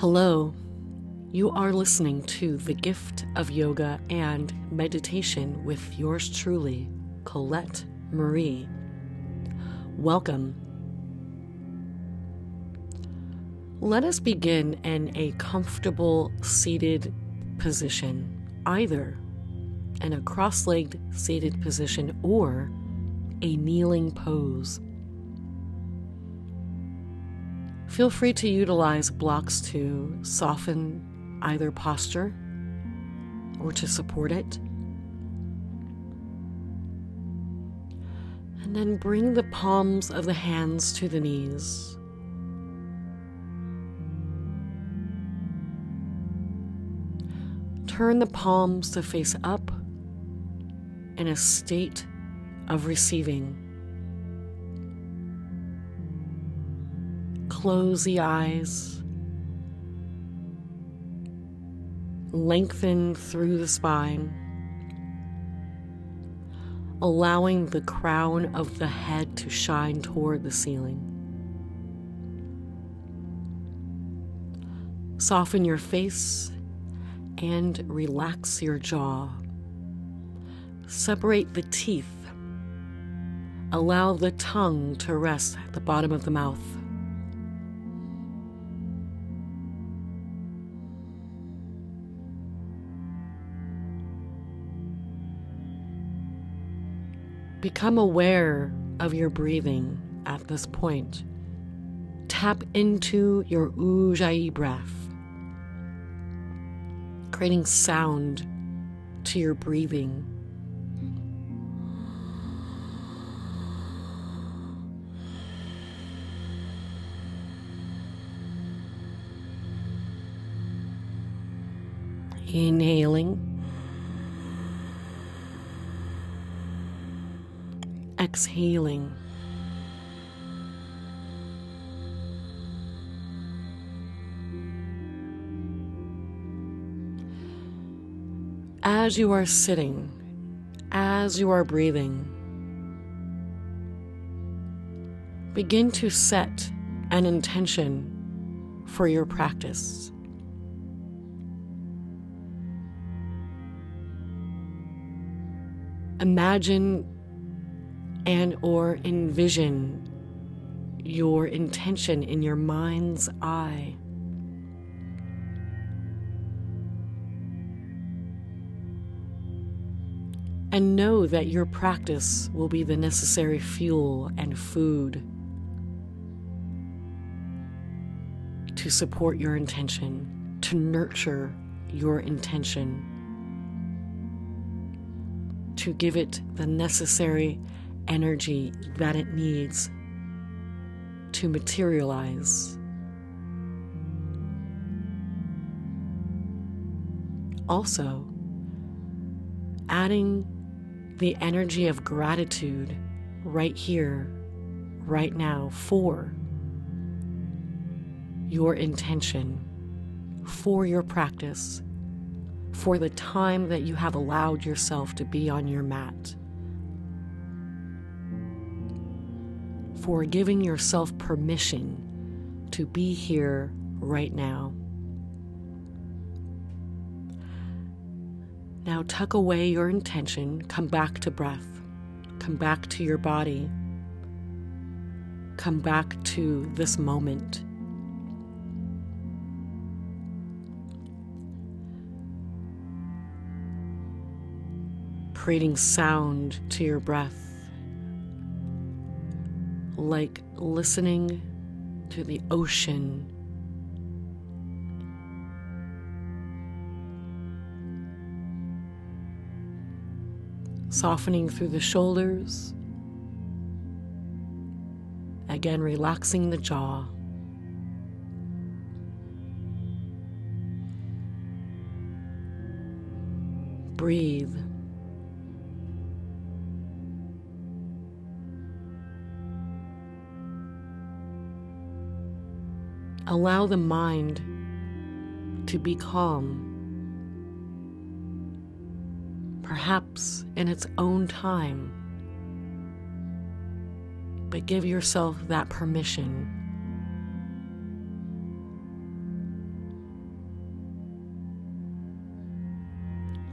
Hello, you are listening to The Gift of Yoga and Meditation with yours truly, Colette Marie. Welcome. Let us begin in a comfortable seated position, either in a cross legged seated position or a kneeling pose. Feel free to utilize blocks to soften either posture or to support it. And then bring the palms of the hands to the knees. Turn the palms to face up in a state of receiving. Close the eyes. Lengthen through the spine, allowing the crown of the head to shine toward the ceiling. Soften your face and relax your jaw. Separate the teeth. Allow the tongue to rest at the bottom of the mouth. Become aware of your breathing at this point. Tap into your Ujjayi breath, creating sound to your breathing. Inhaling. Exhaling. As you are sitting, as you are breathing, begin to set an intention for your practice. Imagine and or envision your intention in your mind's eye. And know that your practice will be the necessary fuel and food to support your intention, to nurture your intention, to give it the necessary energy that it needs to materialize. Also, adding the energy of gratitude right here, right now, for your intention, for your practice, for the time that you have allowed yourself to be on your mat. For giving yourself permission to be here right now. Now tuck away your intention, come back to breath, come back to your body, come back to this moment. Creating sound to your breath like listening to the ocean. Softening through the shoulders. Again, relaxing the jaw. Breathe. Allow the mind to be calm. Perhaps in its own time, but give yourself that permission.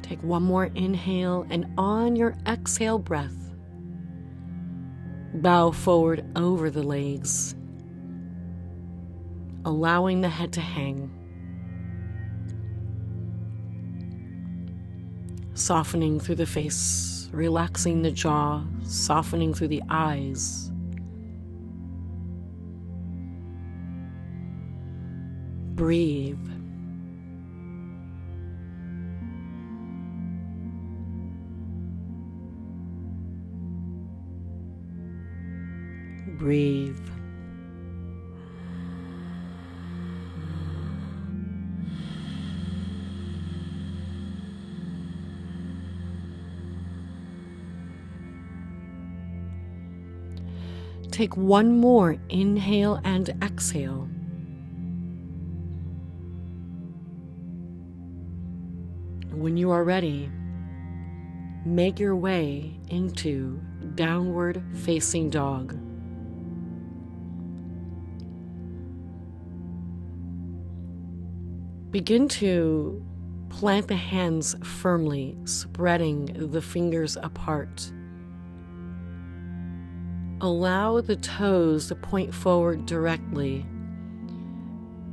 Take one more inhale, and on your exhale breath, bow forward over the legs allowing the head to hang. Softening through the face, relaxing the jaw, softening through the eyes. Breathe. Breathe. Take one more inhale and exhale. When you are ready, make your way into downward facing dog. Begin to plant the hands firmly, spreading the fingers apart. Allow the toes to point forward directly,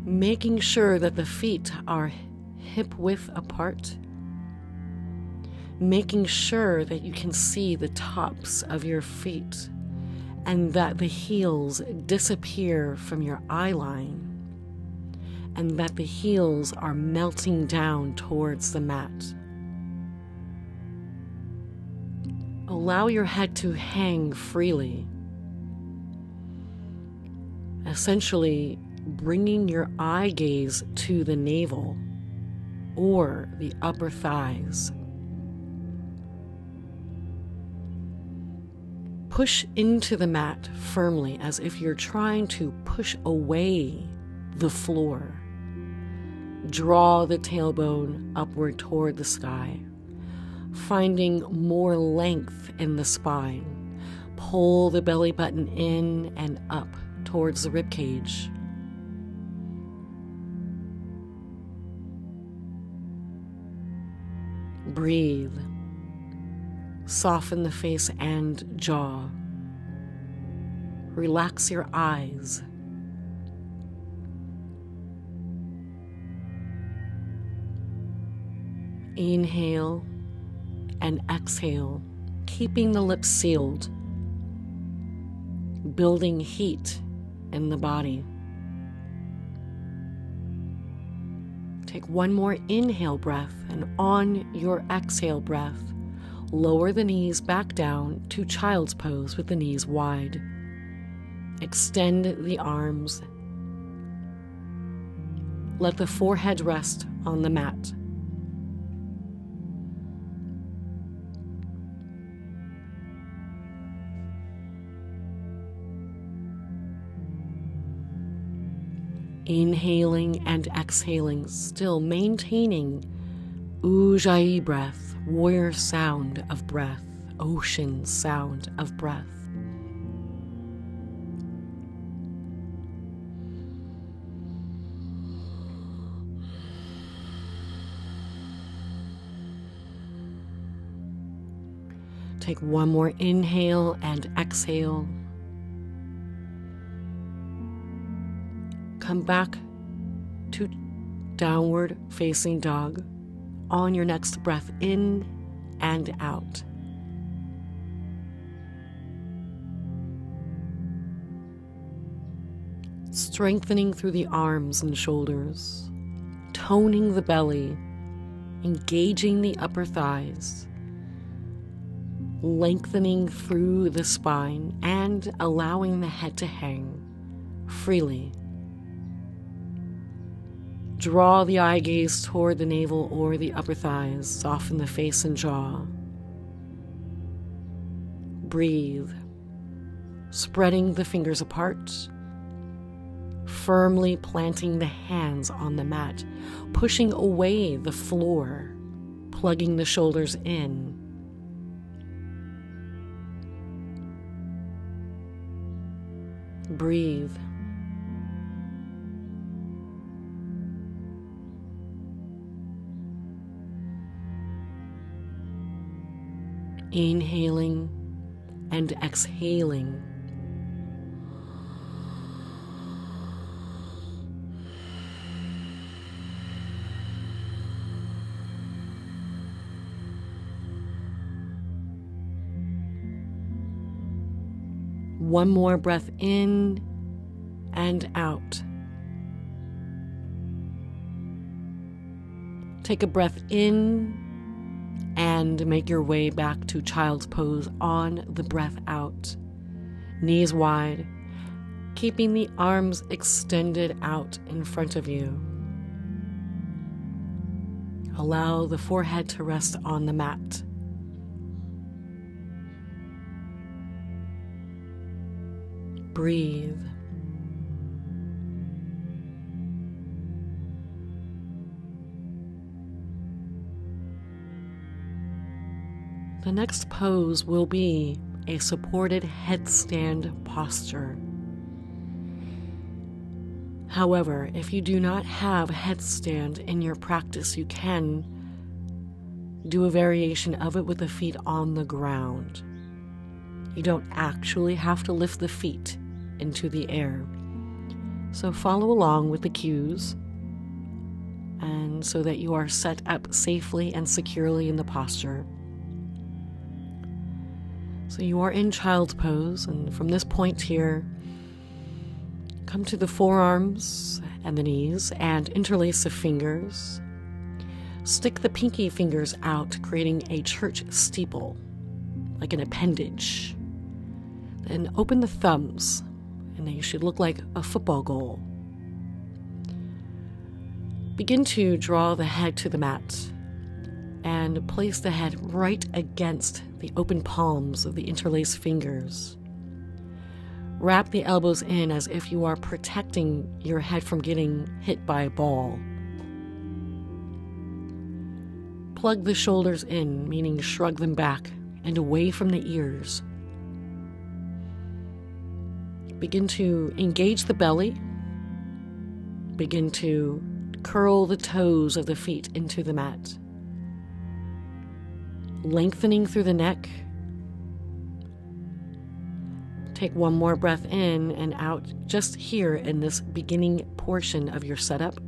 making sure that the feet are hip width apart, making sure that you can see the tops of your feet and that the heels disappear from your eye line and that the heels are melting down towards the mat. Allow your head to hang freely essentially bringing your eye gaze to the navel or the upper thighs. Push into the mat firmly as if you're trying to push away the floor. Draw the tailbone upward toward the sky, finding more length in the spine. Pull the belly button in and up towards the ribcage. Breathe. Soften the face and jaw. Relax your eyes. Inhale and exhale, keeping the lips sealed, building heat in the body. Take one more inhale breath, and on your exhale breath, lower the knees back down to child's pose with the knees wide. Extend the arms. Let the forehead rest on the mat. Inhaling and exhaling, still maintaining Ujjayi breath, warrior sound of breath, ocean sound of breath. Take one more inhale and exhale. Come back to downward facing dog. On your next breath in and out. Strengthening through the arms and shoulders, toning the belly, engaging the upper thighs, lengthening through the spine, and allowing the head to hang freely Draw the eye gaze toward the navel or the upper thighs. Soften the face and jaw. Breathe, spreading the fingers apart, firmly planting the hands on the mat, pushing away the floor, plugging the shoulders in. Breathe. Inhaling and exhaling. One more breath in and out. Take a breath in and make your way back to child's pose on the breath out. Knees wide, keeping the arms extended out in front of you. Allow the forehead to rest on the mat. Breathe. The next pose will be a supported headstand posture. However, if you do not have headstand in your practice, you can do a variation of it with the feet on the ground. You don't actually have to lift the feet into the air. So follow along with the cues and so that you are set up safely and securely in the posture. So you are in child's pose, and from this point here, come to the forearms and the knees and interlace the fingers. Stick the pinky fingers out, creating a church steeple, like an appendage. Then open the thumbs, and they should look like a football goal. Begin to draw the head to the mat and place the head right against the open palms of the interlaced fingers. Wrap the elbows in as if you are protecting your head from getting hit by a ball. Plug the shoulders in, meaning shrug them back and away from the ears. Begin to engage the belly. Begin to curl the toes of the feet into the mat lengthening through the neck. Take one more breath in and out just here in this beginning portion of your setup.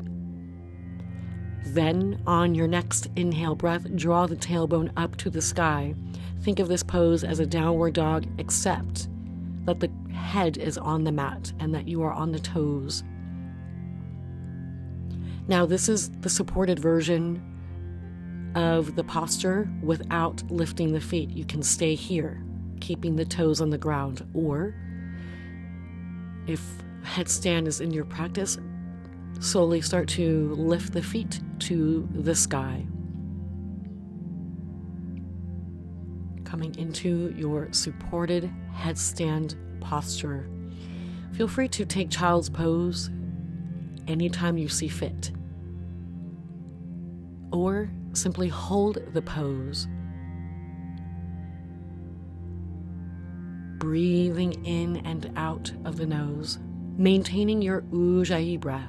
Then, on your next inhale breath, draw the tailbone up to the sky. Think of this pose as a downward dog, except that the head is on the mat and that you are on the toes. Now, this is the supported version of the posture without lifting the feet. You can stay here, keeping the toes on the ground. Or if headstand is in your practice, slowly start to lift the feet to the sky. Coming into your supported headstand posture. Feel free to take child's pose anytime you see fit. Or Simply hold the pose. Breathing in and out of the nose, maintaining your Ujjayi breath.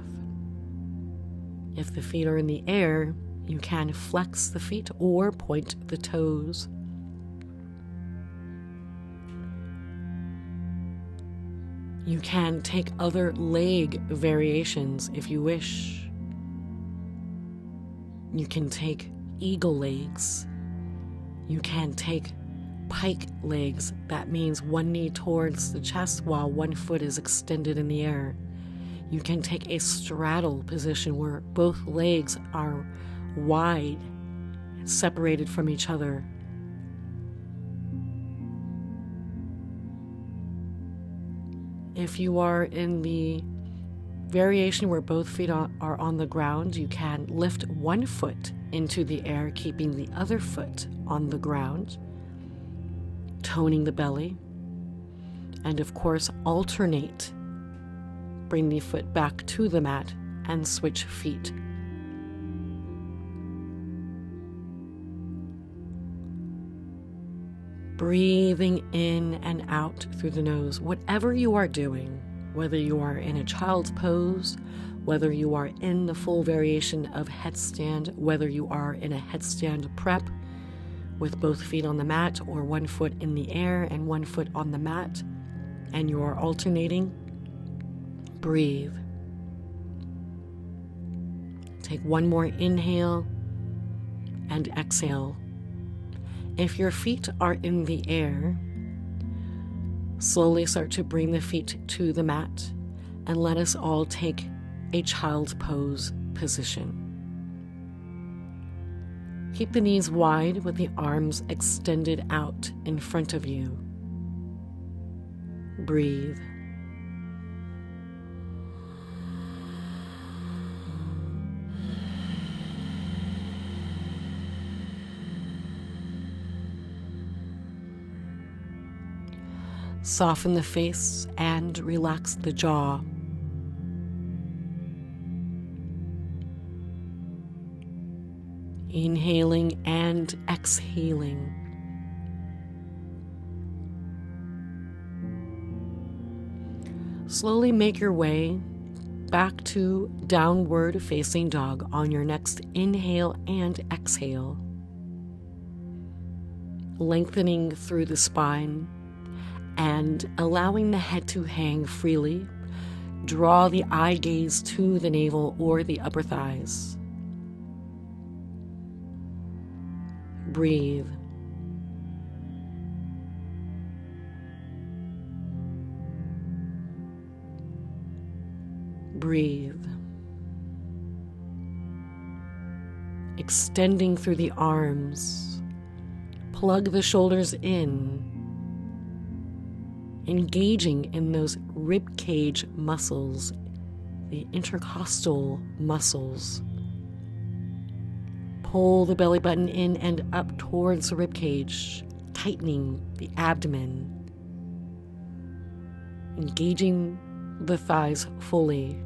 If the feet are in the air, you can flex the feet or point the toes. You can take other leg variations if you wish. You can take eagle legs. You can take pike legs. That means one knee towards the chest while one foot is extended in the air. You can take a straddle position where both legs are wide, separated from each other. If you are in the variation where both feet are on the ground, you can lift one foot into the air, keeping the other foot on the ground, toning the belly, and of course, alternate. Bring the foot back to the mat and switch feet. Breathing in and out through the nose, whatever you are doing, whether you are in a child's pose whether you are in the full variation of headstand, whether you are in a headstand prep, with both feet on the mat or one foot in the air and one foot on the mat, and you're alternating, breathe. Take one more inhale and exhale. If your feet are in the air, slowly start to bring the feet to the mat and let us all take a child's pose position. Keep the knees wide with the arms extended out in front of you. Breathe. Soften the face and relax the jaw. Inhaling and exhaling. Slowly make your way back to downward facing dog on your next inhale and exhale. Lengthening through the spine and allowing the head to hang freely. Draw the eye gaze to the navel or the upper thighs. Breathe. Breathe. Extending through the arms. Plug the shoulders in engaging in those rib cage muscles, the intercostal muscles. Pull the belly button in and up towards the rib cage, tightening the abdomen, engaging the thighs fully.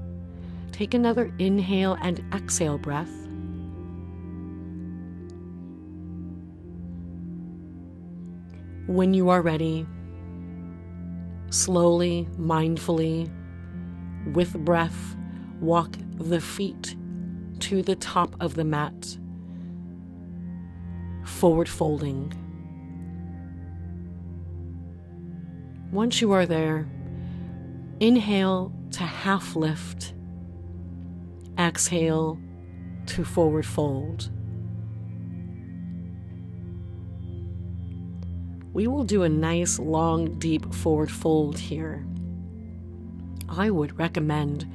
Take another inhale and exhale breath. When you are ready, Slowly, mindfully, with breath, walk the feet to the top of the mat, forward folding. Once you are there, inhale to half lift, exhale to forward fold. We will do a nice long deep forward fold here. I would recommend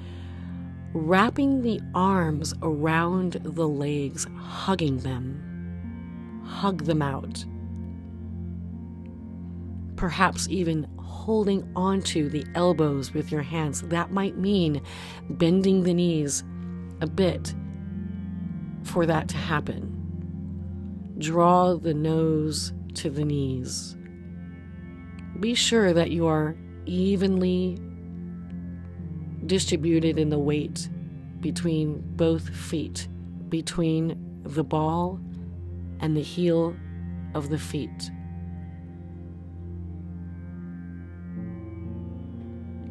wrapping the arms around the legs, hugging them. Hug them out. Perhaps even holding onto the elbows with your hands. That might mean bending the knees a bit for that to happen. Draw the nose to the knees. Be sure that you are evenly distributed in the weight between both feet, between the ball and the heel of the feet.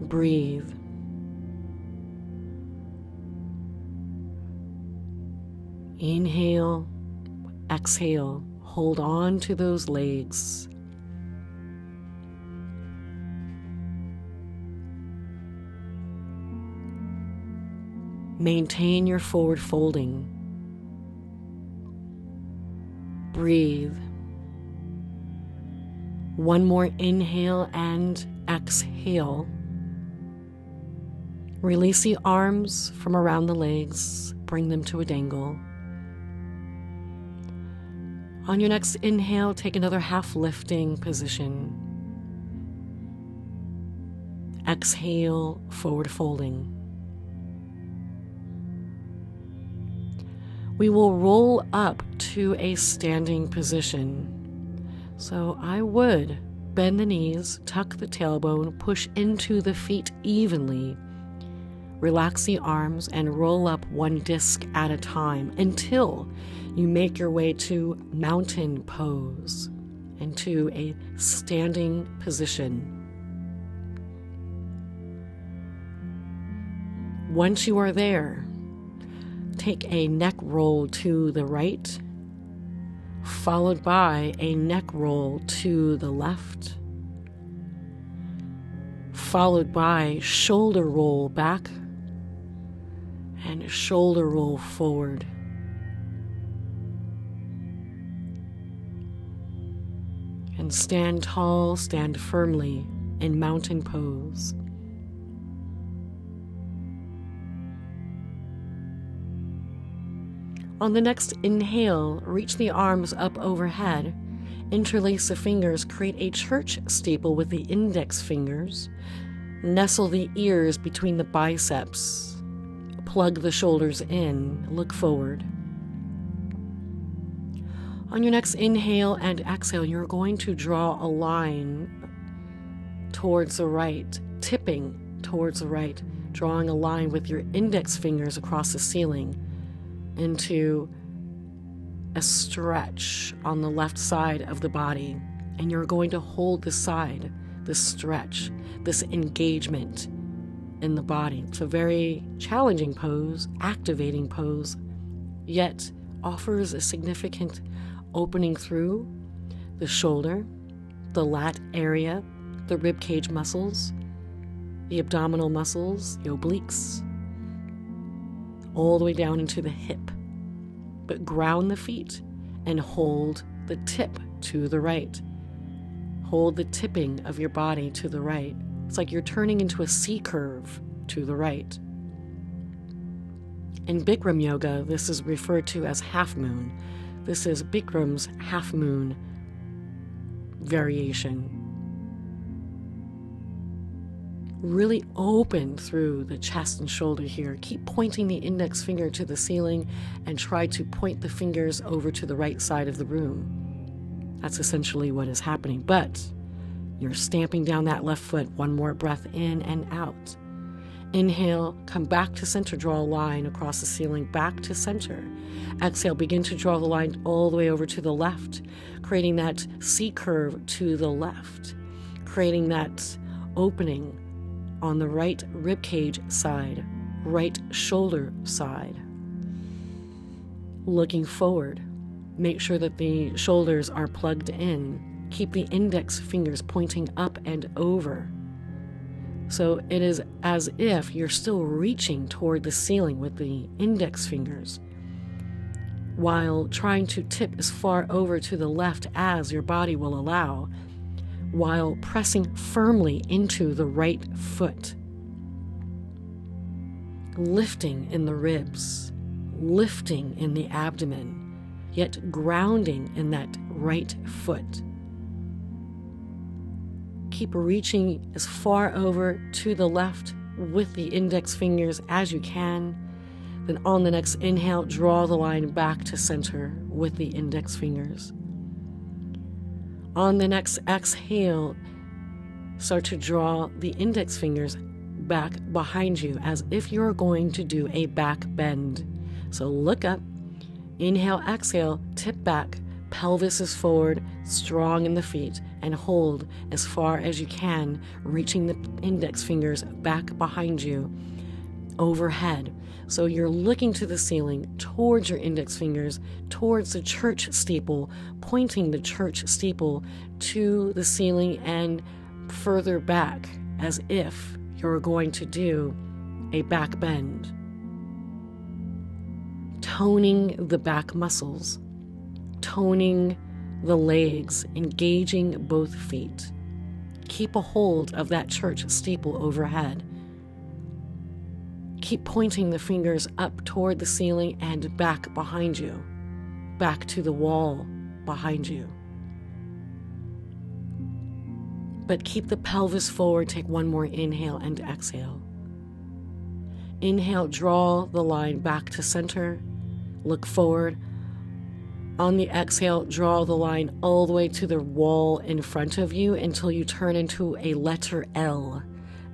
Breathe. Inhale, exhale. Hold on to those legs. Maintain your forward folding. Breathe. One more inhale and exhale. Release the arms from around the legs, bring them to a dangle. On your next inhale, take another half lifting position. Exhale, forward folding. We will roll up to a standing position. So I would bend the knees, tuck the tailbone, push into the feet evenly. Relax the arms and roll up one disc at a time until you make your way to mountain pose and to a standing position. Once you are there, take a neck roll to the right, followed by a neck roll to the left, followed by shoulder roll back and shoulder roll forward. And stand tall, stand firmly in mountain pose. On the next inhale, reach the arms up overhead. Interlace the fingers, create a church steeple with the index fingers. Nestle the ears between the biceps. Plug the shoulders in. Look forward. On your next inhale and exhale, you're going to draw a line towards the right, tipping towards the right, drawing a line with your index fingers across the ceiling into a stretch on the left side of the body. And you're going to hold the side, this stretch, this engagement in the body. It's a very challenging pose, activating pose, yet offers a significant opening through the shoulder, the lat area, the rib cage muscles, the abdominal muscles, the obliques, all the way down into the hip. But ground the feet and hold the tip to the right. Hold the tipping of your body to the right. It's like you're turning into a C curve to the right. In Bikram yoga, this is referred to as half moon. This is Bikram's half moon variation really open through the chest and shoulder here. Keep pointing the index finger to the ceiling and try to point the fingers over to the right side of the room. That's essentially what is happening. But you're stamping down that left foot. One more breath in and out. Inhale, come back to center, draw a line across the ceiling, back to center. Exhale, begin to draw the line all the way over to the left, creating that C curve to the left, creating that opening on the right rib cage side, right shoulder side. Looking forward, make sure that the shoulders are plugged in. Keep the index fingers pointing up and over. So it is as if you're still reaching toward the ceiling with the index fingers while trying to tip as far over to the left as your body will allow while pressing firmly into the right foot. Lifting in the ribs, lifting in the abdomen, yet grounding in that right foot. Keep reaching as far over to the left with the index fingers as you can. Then, on the next inhale, draw the line back to center with the index fingers. On the next exhale, start to draw the index fingers back behind you as if you're going to do a back bend. So look up, inhale, exhale, tip back, pelvis is forward, strong in the feet, and hold as far as you can, reaching the index fingers back behind you, overhead. So you're looking to the ceiling, towards your index fingers, towards the church steeple, pointing the church steeple to the ceiling and further back as if you're going to do a back bend. Toning the back muscles, toning the legs, engaging both feet. Keep a hold of that church steeple overhead Keep pointing the fingers up toward the ceiling and back behind you, back to the wall behind you. But keep the pelvis forward. Take one more inhale and exhale. Inhale, draw the line back to center. Look forward. On the exhale, draw the line all the way to the wall in front of you until you turn into a letter L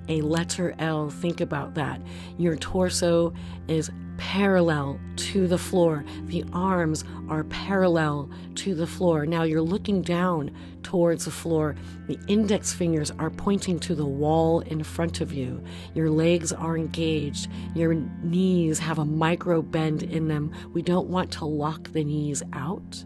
a letter L. Think about that. Your torso is parallel to the floor. The arms are parallel to the floor. Now you're looking down towards the floor. The index fingers are pointing to the wall in front of you. Your legs are engaged. Your knees have a micro bend in them. We don't want to lock the knees out.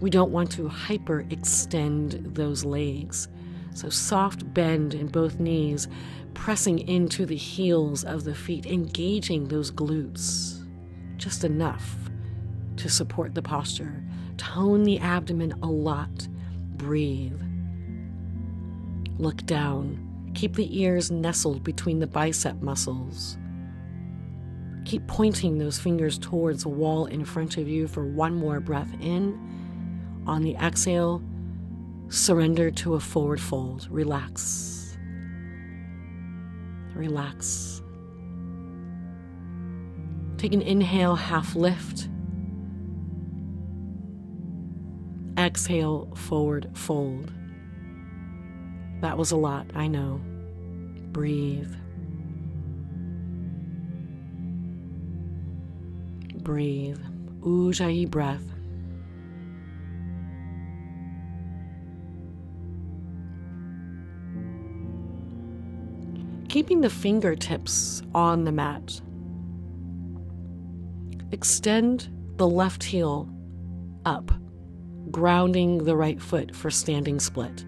We don't want to hyperextend those legs. So, soft bend in both knees, pressing into the heels of the feet, engaging those glutes just enough to support the posture. Tone the abdomen a lot. Breathe. Look down. Keep the ears nestled between the bicep muscles. Keep pointing those fingers towards the wall in front of you for one more breath in. On the exhale, surrender to a forward fold. Relax. Relax. Take an inhale, half lift. Exhale, forward fold. That was a lot, I know. Breathe. Breathe. Ujjayi breath. Keeping the fingertips on the mat. Extend the left heel up, grounding the right foot for standing split.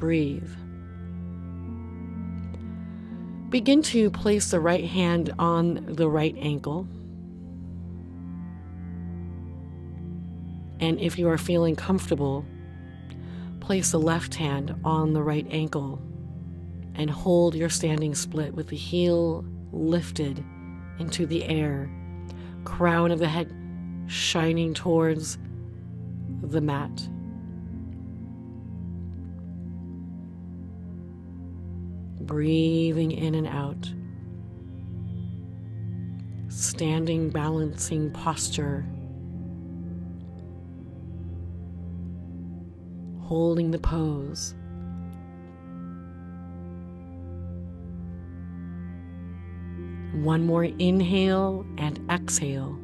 Breathe. Begin to place the right hand on the right ankle. And if you are feeling comfortable, place the left hand on the right ankle and hold your standing split with the heel lifted into the air, crown of the head shining towards the mat. breathing in and out, standing, balancing posture, holding the pose. One more inhale and exhale.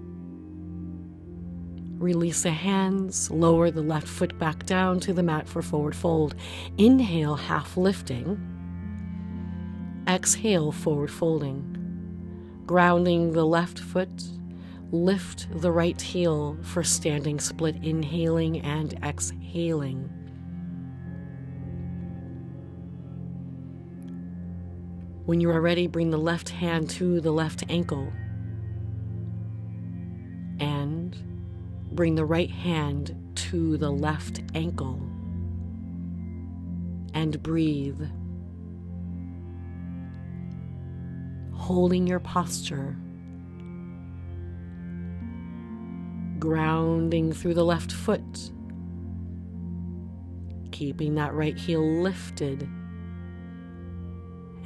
Release the hands, lower the left foot back down to the mat for forward fold. Inhale, half lifting. Exhale, forward folding. Grounding the left foot, lift the right heel for standing split, inhaling and exhaling. When you are ready, bring the left hand to the left ankle. And bring the right hand to the left ankle. And breathe. holding your posture, grounding through the left foot, keeping that right heel lifted,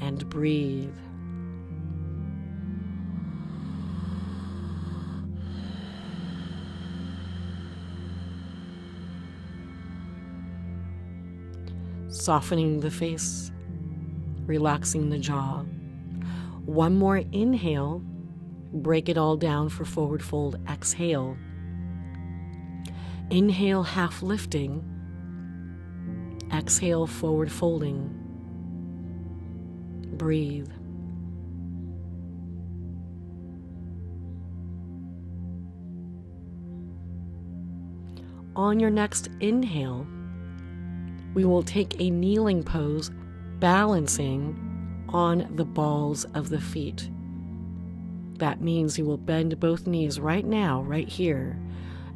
and breathe. Softening the face, relaxing the jaw. One more inhale, break it all down for forward fold. Exhale. Inhale, half lifting. Exhale, forward folding. Breathe. On your next inhale, we will take a kneeling pose, balancing on the balls of the feet. That means you will bend both knees right now, right here,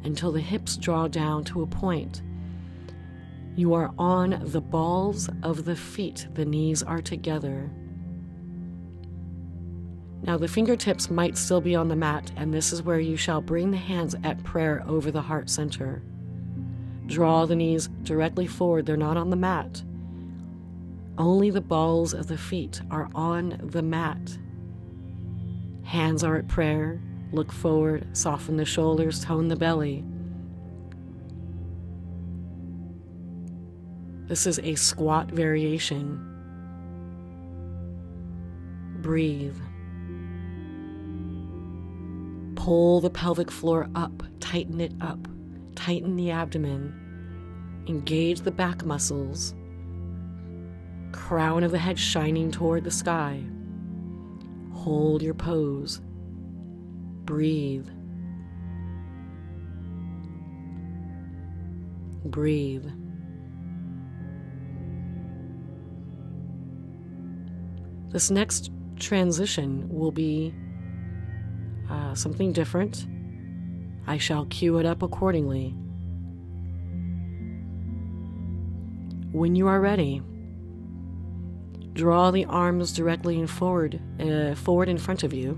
until the hips draw down to a point. You are on the balls of the feet, the knees are together. Now, the fingertips might still be on the mat, and this is where you shall bring the hands at prayer over the heart center. Draw the knees directly forward, they're not on the mat. Only the balls of the feet are on the mat. Hands are at prayer. Look forward, soften the shoulders, tone the belly. This is a squat variation. Breathe. Pull the pelvic floor up, tighten it up, tighten the abdomen, engage the back muscles crown of the head shining toward the sky. Hold your pose. Breathe. Breathe. This next transition will be uh, something different. I shall cue it up accordingly. When you are ready, draw the arms directly and forward, uh, forward in front of you.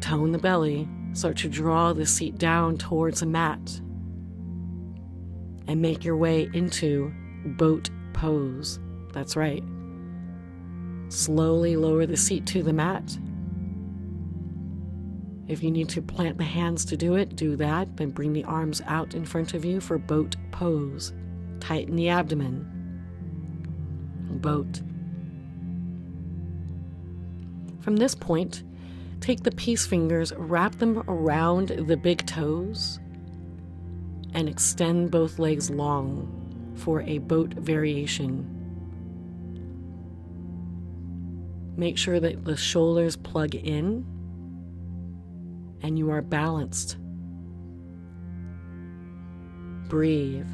Tone the belly. Start to draw the seat down towards the mat. And make your way into boat pose. That's right. Slowly lower the seat to the mat. If you need to plant the hands to do it, do that. Then bring the arms out in front of you for boat pose. Tighten the abdomen. Boat. From this point, take the peace fingers, wrap them around the big toes, and extend both legs long for a boat variation. Make sure that the shoulders plug in and you are balanced. Breathe.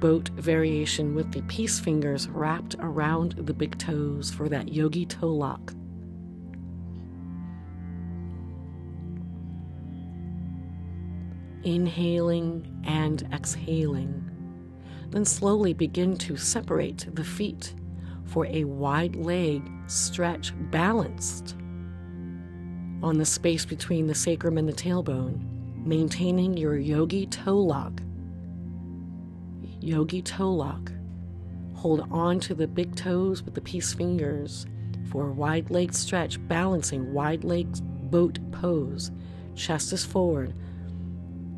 Boat variation with the peace fingers wrapped around the big toes for that yogi toe lock. Inhaling and exhaling. Then slowly begin to separate the feet for a wide leg stretch balanced on the space between the sacrum and the tailbone, maintaining your yogi toe lock. Yogi toe lock. Hold on to the big toes with the peace fingers for a wide leg stretch, balancing wide leg boat pose. Chest is forward.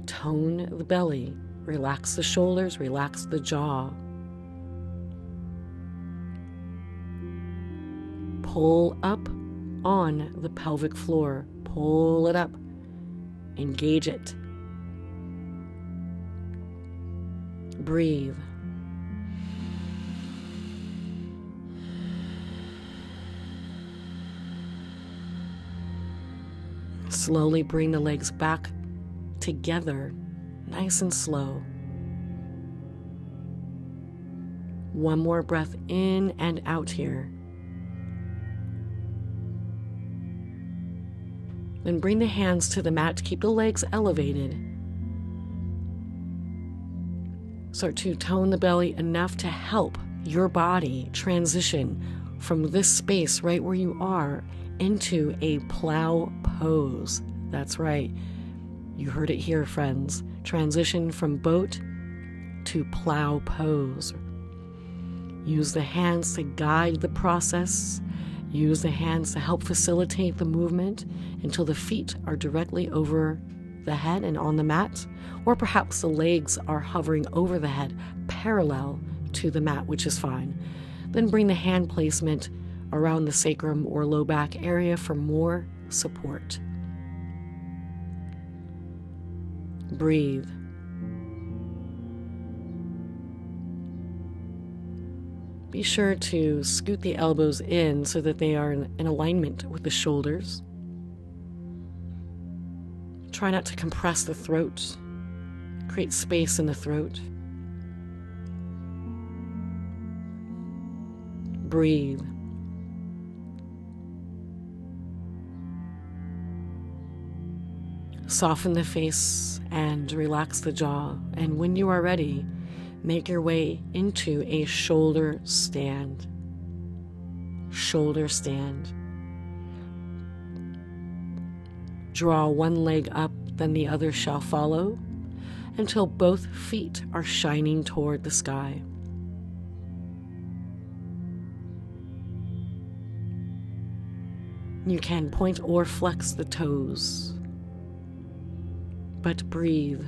Tone the belly. Relax the shoulders, relax the jaw. Pull up on the pelvic floor. Pull it up, engage it. Breathe. Slowly bring the legs back together, nice and slow. One more breath in and out here. Then bring the hands to the mat to keep the legs elevated. Start to tone the belly enough to help your body transition from this space right where you are into a plow pose. That's right. You heard it here, friends. Transition from boat to plow pose. Use the hands to guide the process Use the hands to help facilitate the movement until the feet are directly over the head and on the mat, or perhaps the legs are hovering over the head parallel to the mat, which is fine. Then bring the hand placement around the sacrum or low back area for more support. Breathe. Be sure to scoot the elbows in so that they are in, alignment with the shoulders. Try not to compress the throat, create space in the throat. Breathe. Soften the face and relax the jaw. And when you are ready, make your way into a shoulder stand. Shoulder stand. Draw one leg up, then the other shall follow until both feet are shining toward the sky. You can point or flex the toes, but breathe.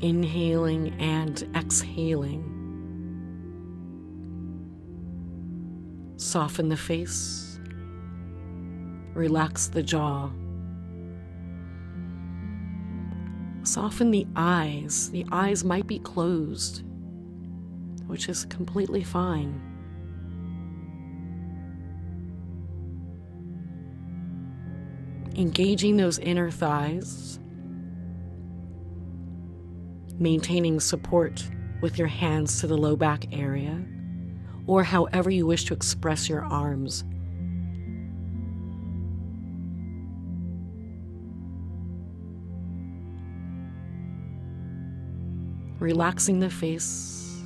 Inhaling and exhaling. Soften the face, relax the jaw. Soften the eyes. The eyes might be closed, which is completely fine. engaging those inner thighs, maintaining support with your hands to the low back area, or however you wish to express your arms. Relaxing the face,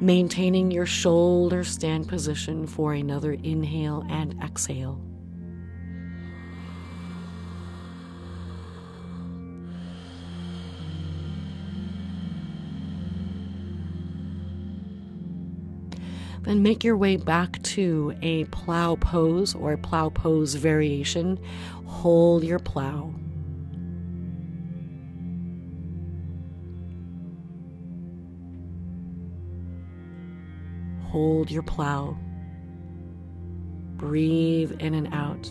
maintaining your shoulder stand position for another inhale and exhale. Then make your way back to a plow pose or plow pose variation. Hold your plow. Hold your plow. Breathe in and out.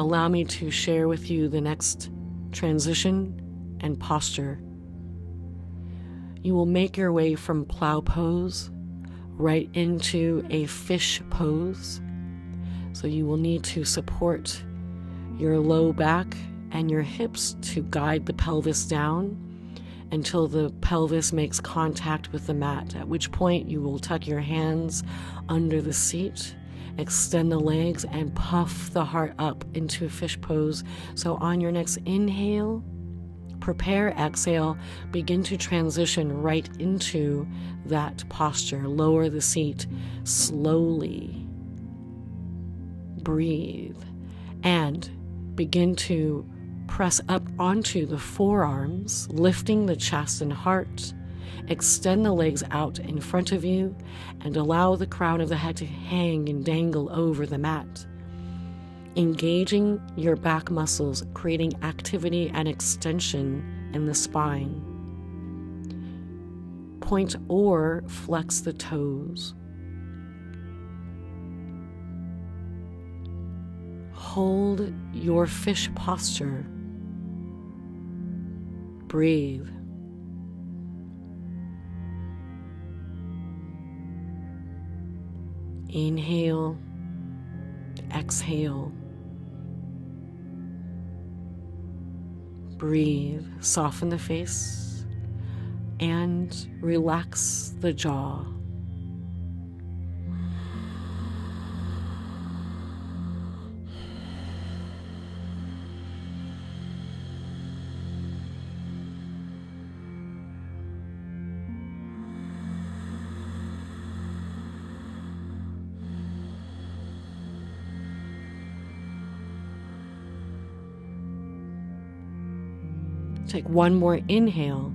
Allow me to share with you the next transition and posture you will make your way from plow pose right into a fish pose. So you will need to support your low back and your hips to guide the pelvis down until the pelvis makes contact with the mat, at which point you will tuck your hands under the seat, extend the legs, and puff the heart up into a fish pose. So on your next inhale, prepare, exhale, begin to transition right into that posture. Lower the seat slowly. Breathe and begin to press up onto the forearms, lifting the chest and heart. Extend the legs out in front of you and allow the crown of the head to hang and dangle over the mat engaging your back muscles, creating activity and extension in the spine. Point or flex the toes. Hold your fish posture. Breathe. Inhale, exhale. Breathe, soften the face, and relax the jaw. Take one more inhale.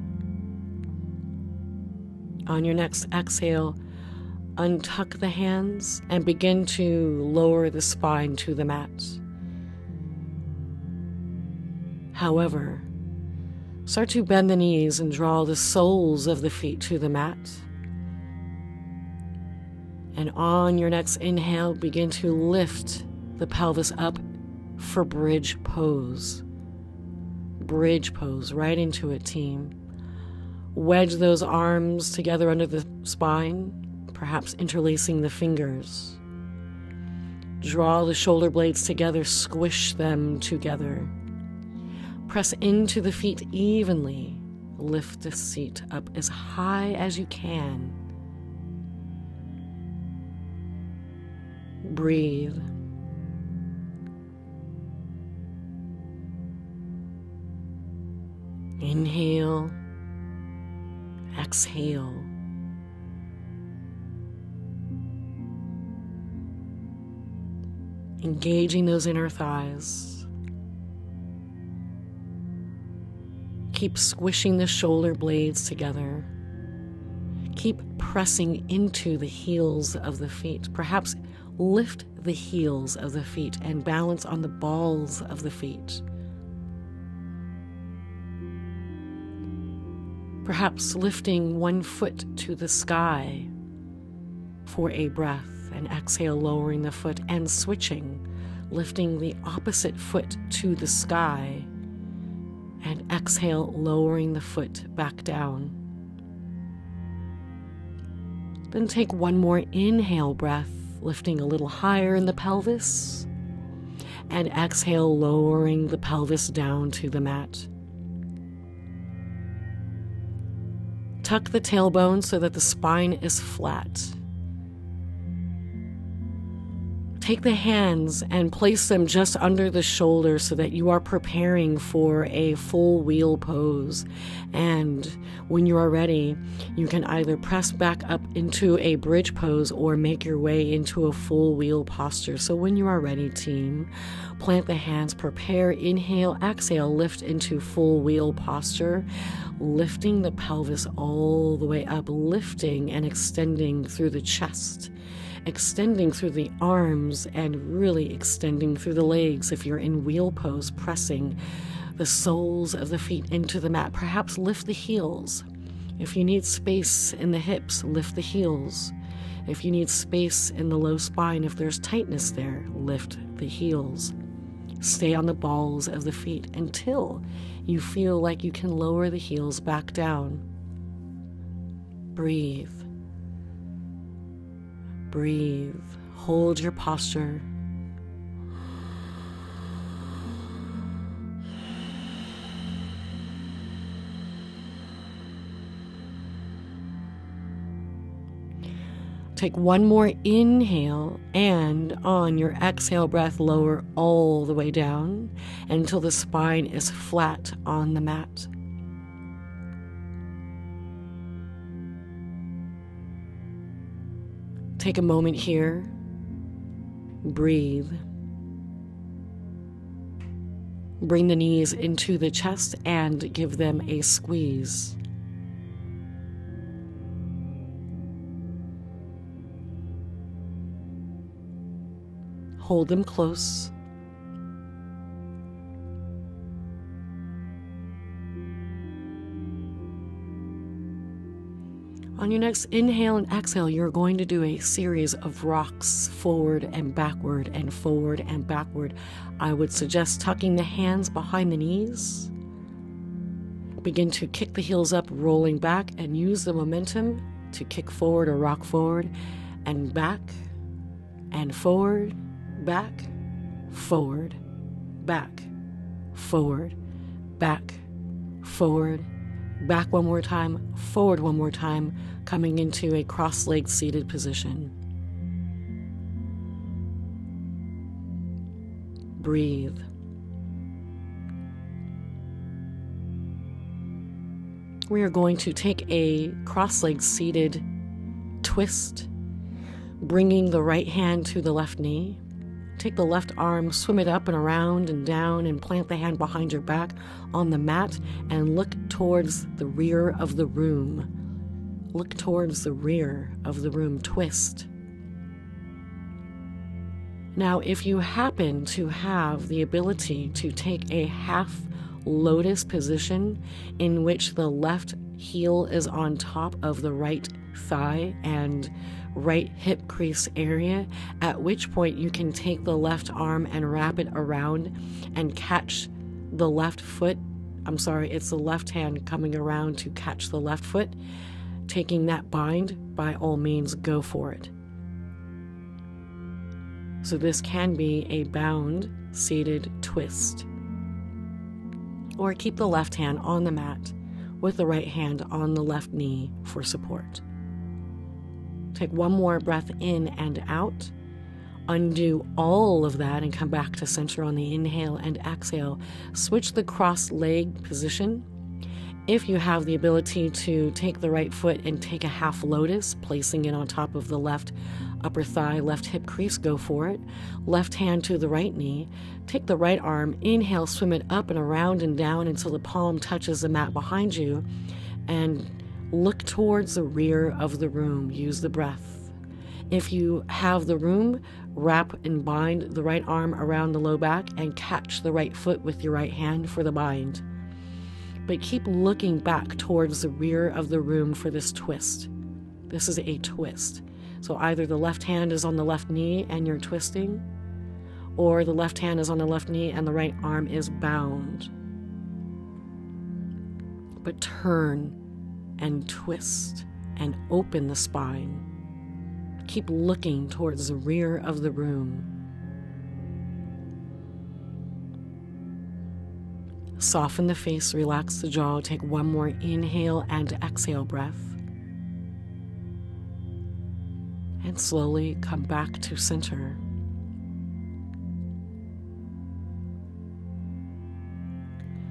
On your next exhale, untuck the hands and begin to lower the spine to the mat. However, start to bend the knees and draw the soles of the feet to the mat. And on your next inhale, begin to lift the pelvis up for bridge pose bridge pose right into it, team. Wedge those arms together under the spine, perhaps interlacing the fingers. Draw the shoulder blades together, squish them together. Press into the feet evenly. Lift the seat up as high as you can. Breathe. Inhale, exhale. Engaging those inner thighs. Keep squishing the shoulder blades together. Keep pressing into the heels of the feet. Perhaps lift the heels of the feet and balance on the balls of the feet. Perhaps lifting one foot to the sky for a breath and exhale, lowering the foot and switching, lifting the opposite foot to the sky and exhale, lowering the foot back down. Then take one more inhale breath lifting a little higher in the pelvis. And exhale, lowering the pelvis down to the mat. Tuck the tailbone so that the spine is flat. Take the hands and place them just under the shoulders so that you are preparing for a full wheel pose. And when you are ready, you can either press back up into a bridge pose or make your way into a full wheel posture. So when you are ready, team, plant the hands, prepare, inhale, exhale, lift into full wheel posture, lifting the pelvis all the way up, lifting and extending through the chest extending through the arms and really extending through the legs if you're in wheel pose, pressing the soles of the feet into the mat. Perhaps lift the heels. If you need space in the hips, lift the heels. If you need space in the low spine, if there's tightness there, lift the heels. Stay on the balls of the feet until you feel like you can lower the heels back down. Breathe. Breathe. Hold your posture. Take one more inhale, and on your exhale breath, lower all the way down until the spine is flat on the mat. Take a moment here. Breathe. Bring the knees into the chest and give them a squeeze. Hold them close. On your next inhale and exhale, you're going to do a series of rocks forward and backward and forward and backward. I would suggest tucking the hands behind the knees. Begin to kick the heels up, rolling back, and use the momentum to kick forward or rock forward and back and forward, back, forward, back, forward, back, forward, back one more time, forward one more time, coming into a cross legged seated position. Breathe. We are going to take a cross legged seated twist, bringing the right hand to the left knee. Take the left arm, swim it up and around and down, and plant the hand behind your back on the mat and look towards the rear of the room. Look towards the rear of the room, twist. Now, if you happen to have the ability to take a half lotus position in which the left heel is on top of the right thigh and right hip crease area, at which point you can take the left arm and wrap it around and catch the left foot. I'm sorry, it's the left hand coming around to catch the left foot. Taking that bind, by all means, go for it. So, this can be a bound seated twist. Or keep the left hand on the mat with the right hand on the left knee for support. Take one more breath in and out. Undo all of that and come back to center on the inhale and exhale. Switch the cross leg position. If you have the ability to take the right foot and take a half lotus, placing it on top of the left upper thigh, left hip crease, go for it. Left hand to the right knee. Take the right arm, inhale, swim it up and around and down until the palm touches the mat behind you. And Look towards the rear of the room. Use the breath. If you have the room, wrap and bind the right arm around the low back and catch the right foot with your right hand for the bind. But keep looking back towards the rear of the room for this twist. This is a twist. So either the left hand is on the left knee and you're twisting, or the left hand is on the left knee and the right arm is bound. But turn and twist and open the spine. keep looking towards the rear of the room. Soften the face, relax the jaw. Take one more inhale and exhale breath. And slowly come back to center.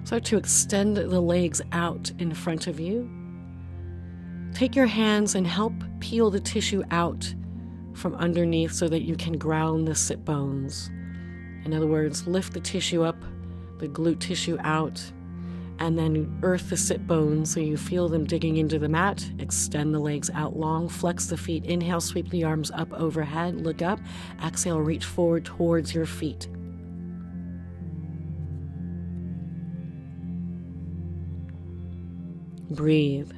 Start to extend the legs out in front of you. Take your hands and help peel the tissue out from underneath so that you can ground the sit bones. In other words, lift the tissue up the glute tissue out, and then earth the sit bones so you feel them digging into the mat. Extend the legs out long, flex the feet. Inhale, sweep the arms up overhead, look up. Exhale, reach forward towards your feet. Breathe.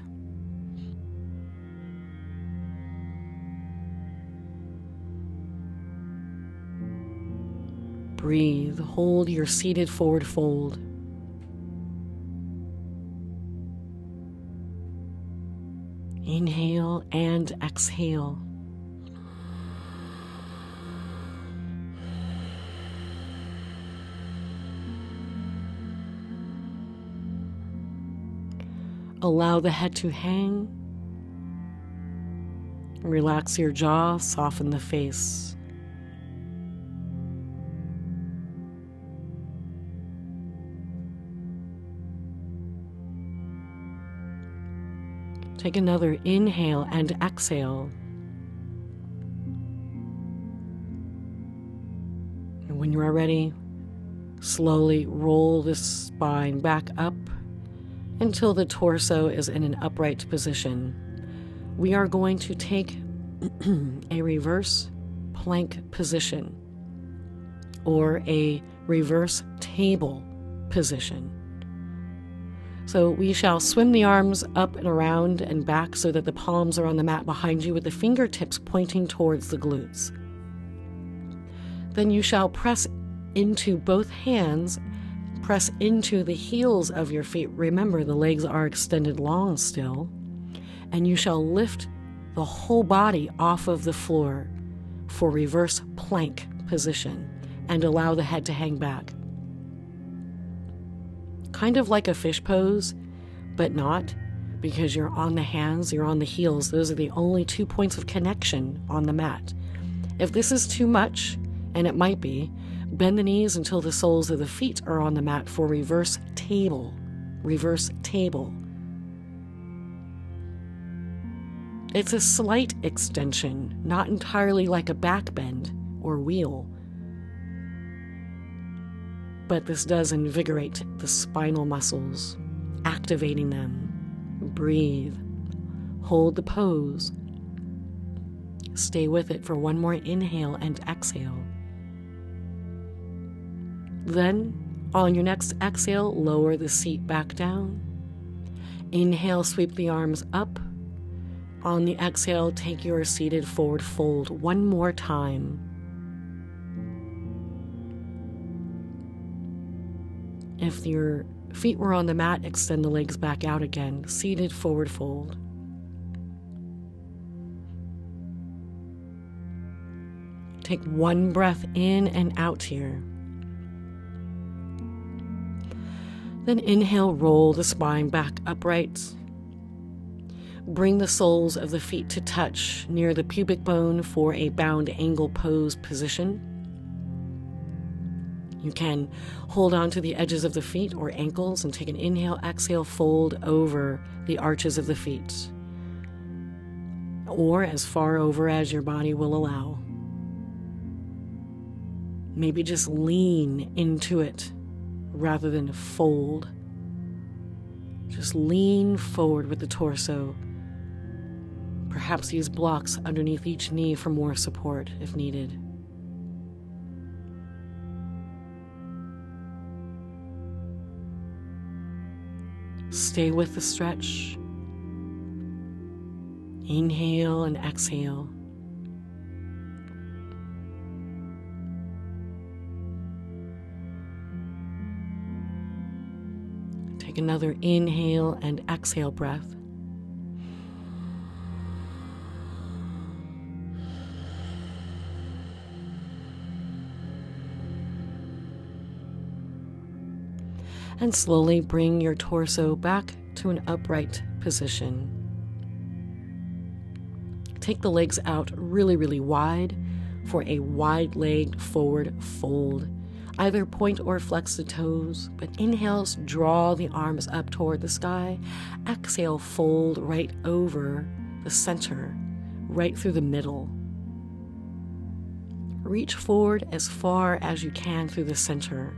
Breathe, hold your seated forward fold. Inhale and exhale. Allow the head to hang. Relax your jaw, soften the face. Take another inhale and exhale. And when you are ready, slowly roll the spine back up until the torso is in an upright position. We are going to take a reverse plank position or a reverse table position. So we shall swim the arms up and around and back so that the palms are on the mat behind you with the fingertips pointing towards the glutes. Then you shall press into both hands, press into the heels of your feet. Remember, the legs are extended long still. And you shall lift the whole body off of the floor for reverse plank position and allow the head to hang back kind of like a fish pose, but not because you're on the hands, you're on the heels. Those are the only two points of connection on the mat. If this is too much, and it might be, bend the knees until the soles of the feet are on the mat for reverse table. Reverse table. It's a slight extension, not entirely like a back bend or wheel but this does invigorate the spinal muscles, activating them. Breathe. Hold the pose. Stay with it for one more inhale and exhale. Then, on your next exhale, lower the seat back down. Inhale, sweep the arms up. On the exhale, take your seated forward fold one more time. If your feet were on the mat, extend the legs back out again, seated forward fold. Take one breath in and out here. Then inhale, roll the spine back upright. Bring the soles of the feet to touch near the pubic bone for a bound angle pose position. You can hold on to the edges of the feet or ankles and take an inhale, exhale, fold over the arches of the feet, or as far over as your body will allow. Maybe just lean into it rather than fold. Just lean forward with the torso. Perhaps use blocks underneath each knee for more support if needed. Stay with the stretch. Inhale and exhale. Take another inhale and exhale breath. And slowly bring your torso back to an upright position. Take the legs out really, really wide for a wide legged forward fold. Either point or flex the toes, but inhales, draw the arms up toward the sky. Exhale, fold right over the center, right through the middle. Reach forward as far as you can through the center.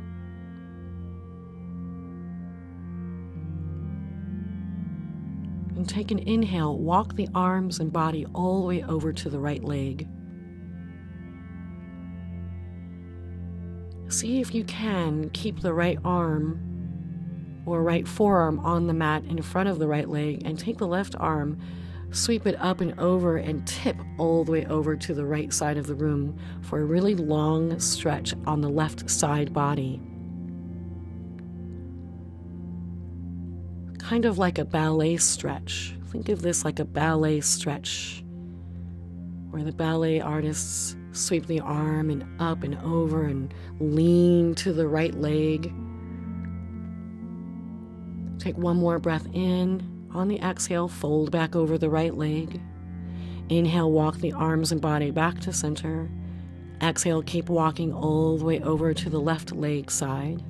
And take an inhale, walk the arms and body all the way over to the right leg. See if you can keep the right arm or right forearm on the mat in front of the right leg and take the left arm, sweep it up and over, and tip all the way over to the right side of the room for a really long stretch on the left side body. Kind of like a ballet stretch. Think of this like a ballet stretch where the ballet artists Sweep the arm and up and over and lean to the right leg. Take one more breath in. On the exhale, fold back over the right leg. Inhale, walk the arms and body back to center. Exhale, keep walking all the way over to the left leg side.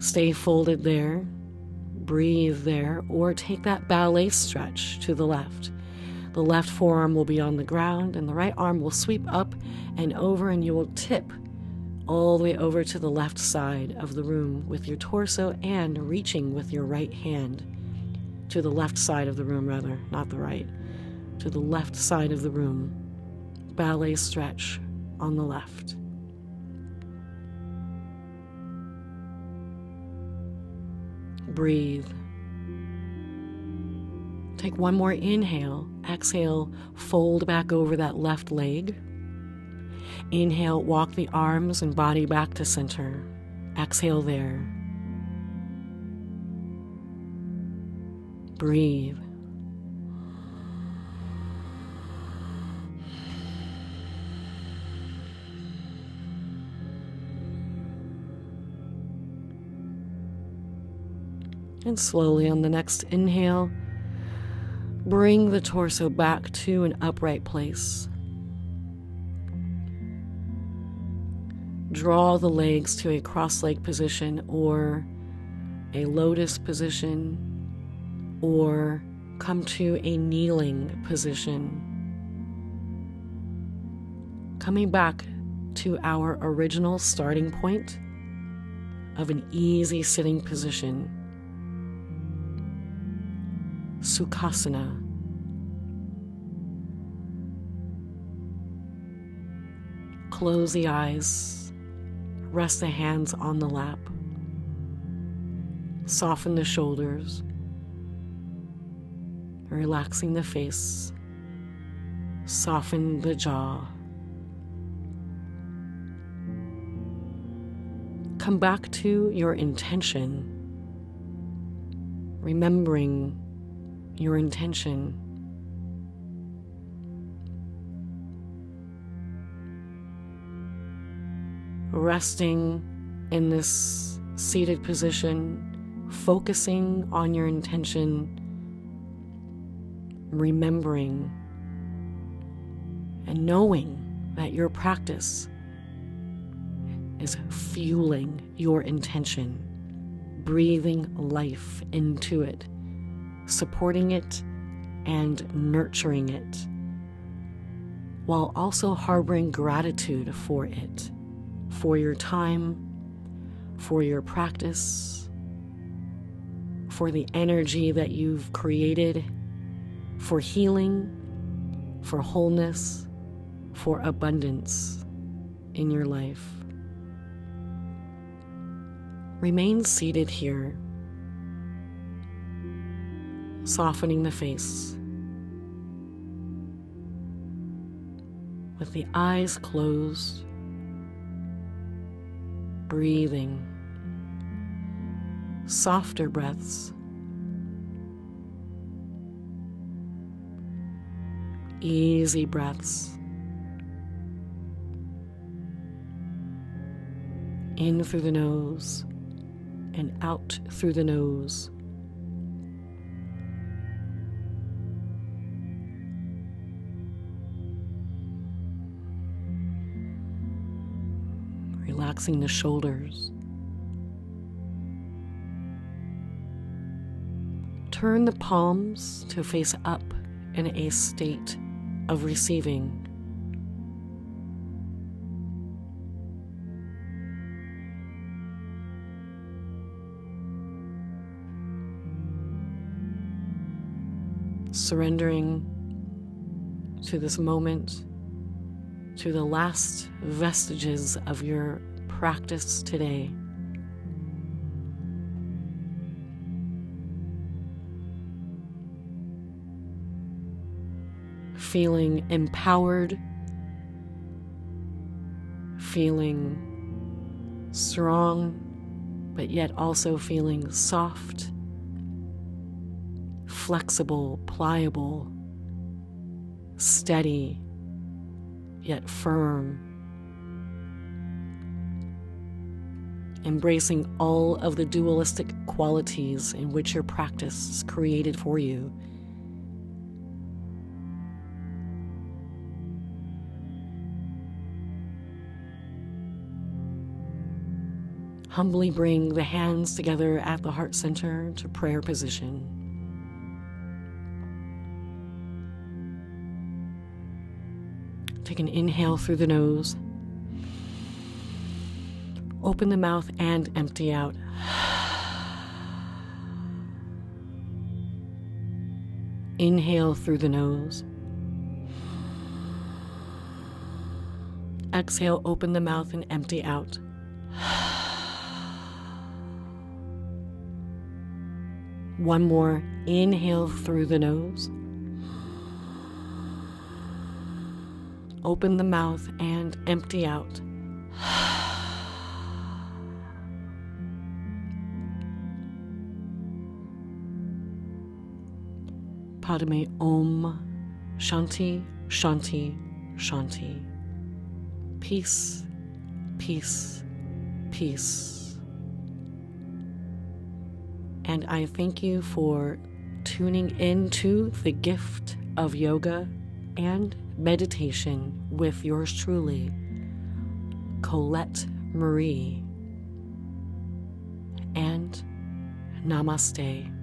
Stay folded there. Breathe there, or take that ballet stretch to the left. The left forearm will be on the ground, and the right arm will sweep up and over, and you will tip all the way over to the left side of the room with your torso and reaching with your right hand to the left side of the room, rather, not the right, to the left side of the room. Ballet stretch on the left. Breathe. Take one more inhale. Exhale, fold back over that left leg. Inhale, walk the arms and body back to center. Exhale there. Breathe. And slowly on the next inhale, Bring the torso back to an upright place. Draw the legs to a cross leg position or a lotus position or come to a kneeling position. Coming back to our original starting point of an easy sitting position. Sukhasana. Close the eyes, rest the hands on the lap, soften the shoulders, relaxing the face, soften the jaw. Come back to your intention, remembering your intention. Resting in this seated position, focusing on your intention, remembering and knowing that your practice is fueling your intention, breathing life into it supporting it and nurturing it, while also harboring gratitude for it, for your time, for your practice, for the energy that you've created, for healing, for wholeness, for abundance in your life. Remain seated here softening the face. With the eyes closed, breathing, softer breaths. Easy breaths. In through the nose and out through the nose. Relaxing the shoulders. Turn the palms to face up in a state of receiving. Surrendering to this moment, to the last vestiges of your practice today. feeling empowered, feeling strong, but yet also feeling soft, flexible, pliable, steady, yet firm. Embracing all of the dualistic qualities in which your practice is created for you Humbly bring the hands together at the heart center to prayer position. Take an inhale through the nose. Open the mouth and empty out. Inhale through the nose. Exhale, open the mouth and empty out. One more inhale through the nose. Open the mouth and empty out. Padme Om Shanti Shanti Shanti. Peace, peace, peace. And I thank you for tuning into the gift of yoga and meditation with yours truly, Colette Marie. And namaste.